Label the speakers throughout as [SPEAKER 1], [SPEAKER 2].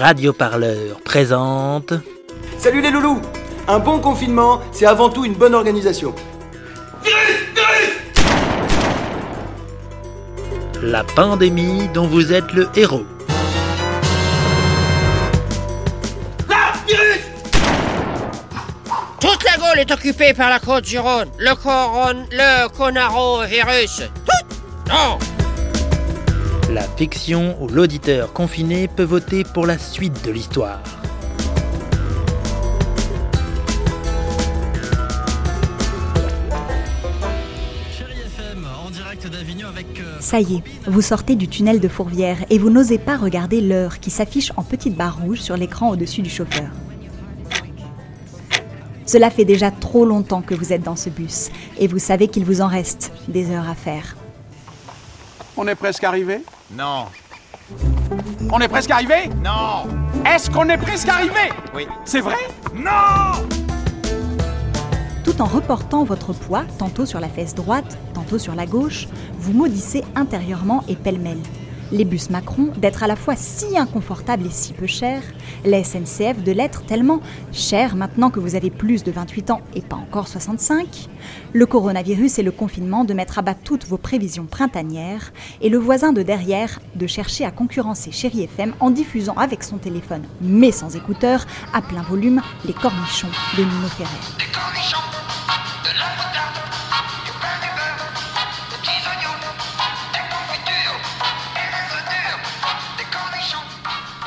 [SPEAKER 1] radioparleur présente.
[SPEAKER 2] Salut les loulous Un bon confinement, c'est avant tout une bonne organisation.
[SPEAKER 1] La pandémie dont vous êtes le héros.
[SPEAKER 3] Toute la Gaule est occupée par la côte du Rhône. Le coron... le conarovirus. Tout Non
[SPEAKER 1] La fiction où l'auditeur confiné peut voter pour la suite de l'histoire.
[SPEAKER 4] Ça y est, vous sortez du tunnel de Fourvière et vous n'osez pas regarder l'heure qui s'affiche en petite barre rouge sur l'écran au-dessus du chauffeur. Cela fait déjà trop longtemps que vous êtes dans ce bus et vous savez qu'il vous en reste des heures à faire.
[SPEAKER 5] On est presque arrivé?
[SPEAKER 6] Non.
[SPEAKER 5] On est presque arrivé?
[SPEAKER 6] Non.
[SPEAKER 5] Est-ce qu'on est presque arrivé?
[SPEAKER 6] Oui.
[SPEAKER 5] C'est vrai? Non
[SPEAKER 4] Tout en reportant votre poids, tantôt sur la fesse droite, tantôt sur la gauche, vous maudissez intérieurement et pêle-mêle. Les bus Macron d'être à la fois si inconfortables et si peu chers, la SNCF de l'être tellement cher maintenant que vous avez plus de 28 ans et pas encore 65, le coronavirus et le confinement de mettre à bas toutes vos prévisions printanières, et le voisin de derrière de chercher à concurrencer Chéri FM en diffusant avec son téléphone, mais sans écouteurs, à plein volume, les cornichons de Nino Ferrer.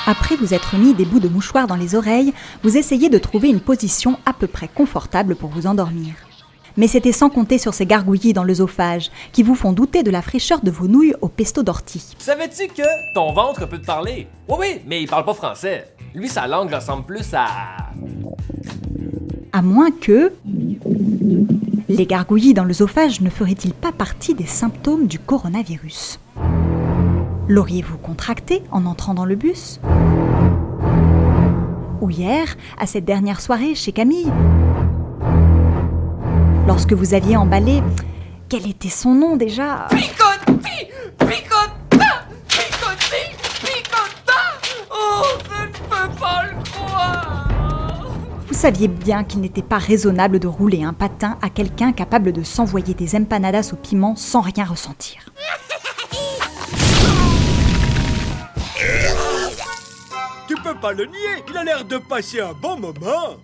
[SPEAKER 4] Après vous être mis des bouts de mouchoir dans les oreilles, vous essayez de trouver une position à peu près confortable pour vous endormir. Mais c'était sans compter sur ces gargouillis dans l'œsophage qui vous font douter de la fraîcheur de vos nouilles au pesto d'ortie.
[SPEAKER 7] Savais-tu que ton ventre peut te parler? Oui, oui, mais il parle pas français. Lui, sa langue ressemble plus à.
[SPEAKER 4] À moins que... Les gargouillis dans l'œsophage ne feraient-ils pas partie des symptômes du coronavirus L'auriez-vous contracté en entrant dans le bus? Ou hier, à cette dernière soirée chez Camille? Lorsque vous aviez emballé... Quel était son nom déjà?
[SPEAKER 8] Picotti Picotta Picotti Picotta Oh, je ne peux pas le croire.
[SPEAKER 4] Vous saviez bien qu'il n'était pas raisonnable de rouler un patin à quelqu'un capable de s'envoyer des empanadas au piment sans rien ressentir.
[SPEAKER 9] Peux pas le nier, il a l'air de passer un bon moment.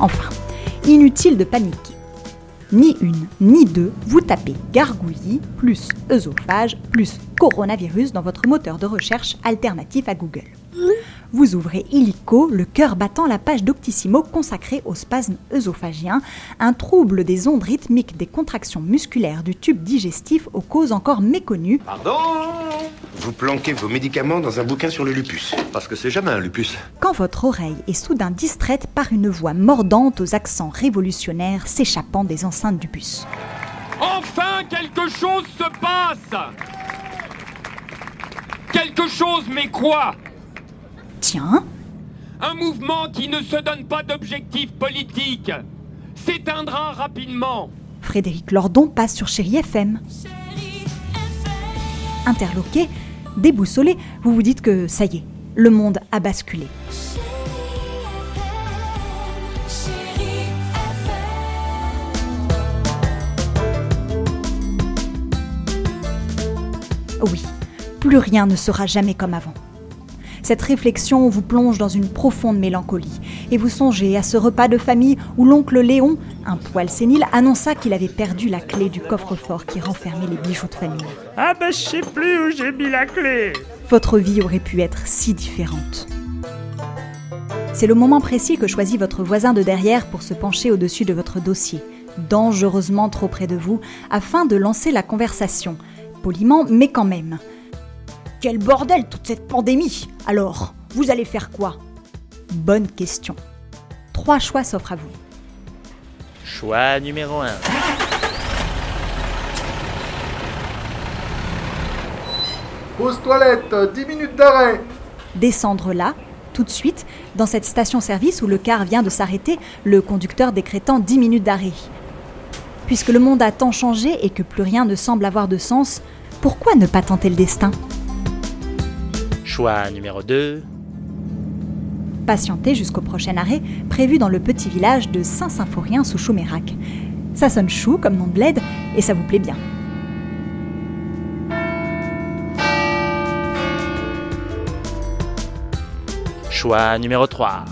[SPEAKER 4] Enfin, inutile de paniquer. Ni une, ni deux, vous tapez gargouillis plus œsophage plus coronavirus dans votre moteur de recherche alternatif à Google. Vous ouvrez illico, le cœur battant la page d'Octissimo consacrée au spasme œsophagien, un trouble des ondes rythmiques des contractions musculaires du tube digestif aux causes encore méconnues,
[SPEAKER 6] Pardon Vous planquez vos médicaments dans un bouquin sur le lupus. Parce que c'est jamais un lupus.
[SPEAKER 4] quand votre oreille est soudain distraite par une voix mordante aux accents révolutionnaires s'échappant des enceintes du bus.
[SPEAKER 8] Enfin, quelque chose se passe Quelque chose, mais quoi?
[SPEAKER 4] Tiens,
[SPEAKER 8] Un mouvement qui ne se donne pas d'objectif politique s'éteindra rapidement.
[SPEAKER 4] Frédéric Lordon passe sur Chéri FM. Interloqué, déboussolé, vous vous dites que ça y est, le monde a basculé. Oui, plus rien ne sera jamais comme avant. Cette réflexion vous plonge dans une profonde mélancolie et vous songez à ce repas de famille où l'oncle Léon, un poil sénile, annonça qu'il avait perdu la clé du coffre-fort qui renfermait les bijoux de famille.
[SPEAKER 9] Ah bah je sais plus où j'ai mis la clé.
[SPEAKER 4] Votre vie aurait pu être si différente. C'est le moment précis que choisit votre voisin de derrière pour se pencher au-dessus de votre dossier, dangereusement trop près de vous, afin de lancer la conversation, poliment mais quand même. Quel bordel toute cette pandémie Alors, vous allez faire quoi? Bonne question. Trois choix s'offrent à vous.
[SPEAKER 1] Choix numéro 1.
[SPEAKER 10] Pause toilette, 10 minutes d'arrêt.
[SPEAKER 4] Descendre là, tout de suite, dans cette station-service où le car vient de s'arrêter, le conducteur décrétant 10 minutes d'arrêt. Puisque le monde a tant changé et que plus rien ne semble avoir de sens, pourquoi ne pas tenter le destin?
[SPEAKER 1] Choix numéro 2.
[SPEAKER 4] Patientez jusqu'au prochain arrêt, prévu dans le petit village de Saint-Symphorien sous Chaumérac. Ça sonne chou comme nom de bled et ça vous plaît bien.
[SPEAKER 1] Choix numéro 3.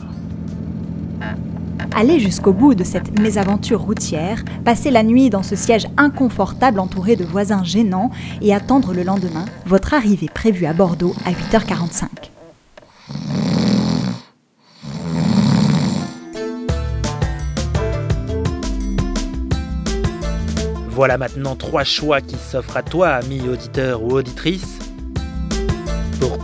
[SPEAKER 4] Allez jusqu'au bout de cette mésaventure routière, passer la nuit dans ce siège inconfortable entouré de voisins gênants et attendre le lendemain votre arrivée prévue à Bordeaux à 8h45.
[SPEAKER 1] Voilà maintenant trois choix qui s'offrent à toi, ami auditeur ou auditrice.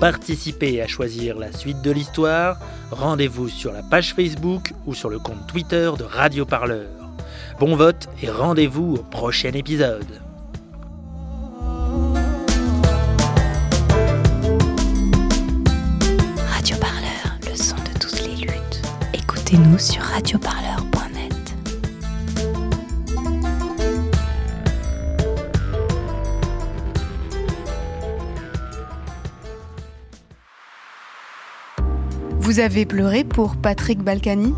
[SPEAKER 1] Participer à choisir la suite de l'histoire, rendez-vous sur la page Facebook ou sur le compte Twitter de Radio Parleur. Bon vote et rendez-vous au prochain épisode.
[SPEAKER 11] Radio Parleur, le son de toutes les luttes. Écoutez-nous sur radioparleur.net.
[SPEAKER 12] Vous avez pleuré pour Patrick Balkany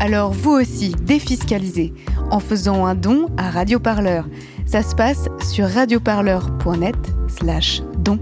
[SPEAKER 12] Alors vous aussi, défiscalisez en faisant un don à Radio Parleur. Ça se passe sur radioparleur.net slash don.